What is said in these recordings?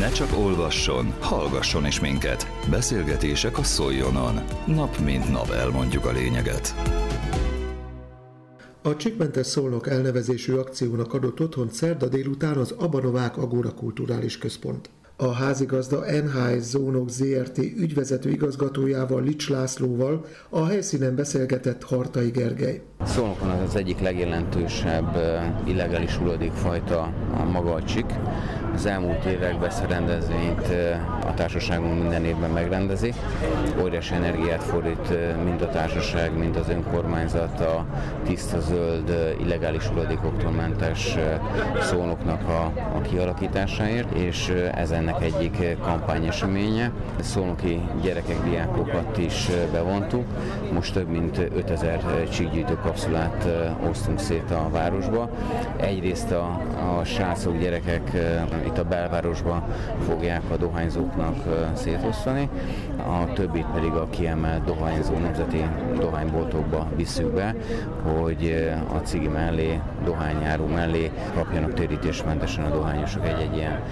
Ne csak olvasson, hallgasson is minket. Beszélgetések a Szoljonon. Nap mint nap elmondjuk a lényeget. A Csikmentes Szolnok elnevezésű akciónak adott otthon szerda délután az Abanovák Agóra Kulturális Központ. A házigazda NHS Zónok ZRT ügyvezető igazgatójával Lics Lászlóval a helyszínen beszélgetett Hartai Gergely. Szolnokon az az egyik legjelentősebb illegális hulladékfajta a maga a csik. Az elmúlt években ezt a rendezvényt a társaságunk minden évben megrendezi. Óriási energiát fordít mind a társaság, mind az önkormányzat a tiszta zöld, illegális hulladékoktól mentes szónoknak a, a kialakításáért, és ez ennek egyik kampányeseménye. Szolnoki gyerekek, diákokat is bevontuk. Most több mint 5000 csíkgyűjtő kapszulát osztunk szét a városba. Egyrészt a, a srácok, gyerekek itt a belvárosba fogják a dohányzóknak szétosztani, a többit pedig a kiemelt dohányzó nemzeti dohányboltokba visszük be, hogy a cigi mellé, dohányjáró mellé kapjanak térítésmentesen a dohányosok egy-egy ilyen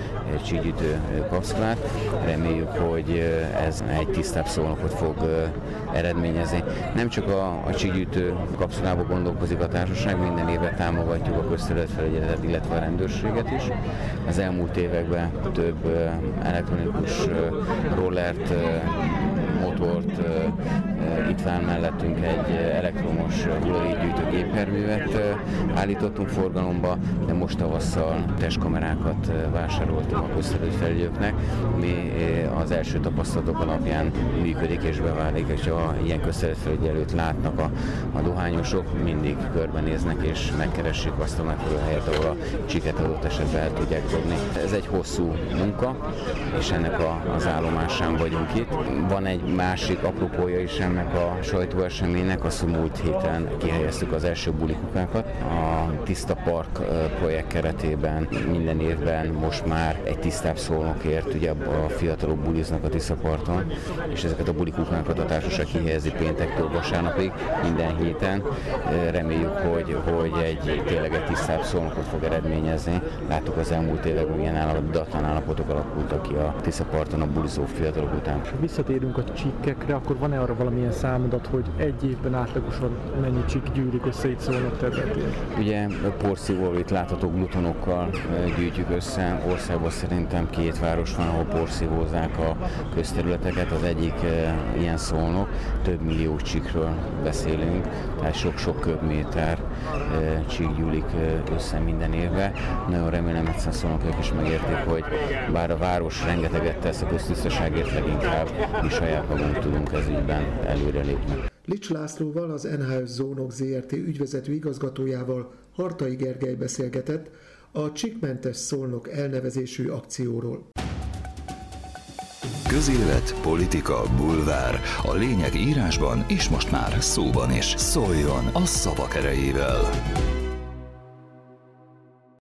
csígyütő kapszulát. Reméljük, hogy ez egy tisztább szólnokot fog eredményezni. Nem csak a, a csígyütő kapszulába gondolkozik a társaság, minden évben támogatjuk a közterületfelügyeletet, illetve a rendőrséget is. Az elmúlt években több elektronikus rollert, Yeah. Motort, itt vár mellettünk egy elektromos hulladékgyűjtő gépjárművet állítottunk forgalomba, de most tavasszal testkamerákat vásároltunk a közterületfelügyőknek, ami az első tapasztalatok alapján működik és beválik, és ha ilyen közterületfelügyelőt látnak a, a dohányosok, mindig körbenéznek és megkeresik azt a megfelelő helyet, ahol a csiket adott esetben el tudják dobni. Ez egy hosszú munka, és ennek a, az állomásán vagyunk itt. Van egy másik apropója is ennek a sajtóeseménynek, azt, hogy múlt héten kihelyeztük az első bulikukákat. A Tiszta Park projekt keretében minden évben most már egy tisztább szólnokért, ugye a fiatalok buliznak a Tiszta parton, és ezeket a bulikukákat a társaság kihelyezi péntektől vasárnapig minden héten. Reméljük, hogy, hogy egy tényleg egy tisztább szólnokot fog eredményezni. Láttuk az elmúlt években milyen állapodatlan állapotok alakultak ki a Tisza parton a bulizó fiatalok után. Visszatérünk a csikkekre, akkor van-e arra valamilyen számadat, hogy egy évben átlagosan mennyi csik gyűlik össze itt szólnak területén? Ugye porszívó, itt látható glutonokkal gyűjtjük össze. Országban szerintem két város van, ahol porszívózzák a közterületeket. Az egyik ilyen szólnok, több millió csikről beszélünk, tehát sok-sok köbméter csík gyűlik össze minden évben. Nagyon remélem egyszer szólnokok is megértik, hogy bár a város rengeteget tesz a köztisztaságért, leginkább mi saját magunk tudunk ez ügyben előrelépni. Lics Lászlóval, az NHS Zónok ZRT ügyvezető igazgatójával Hartai Gergely beszélgetett a Csikmentes Szolnok elnevezésű akcióról. Közélet, politika, bulvár. A lényeg írásban és most már szóban is. Szóljon a szavak erejével!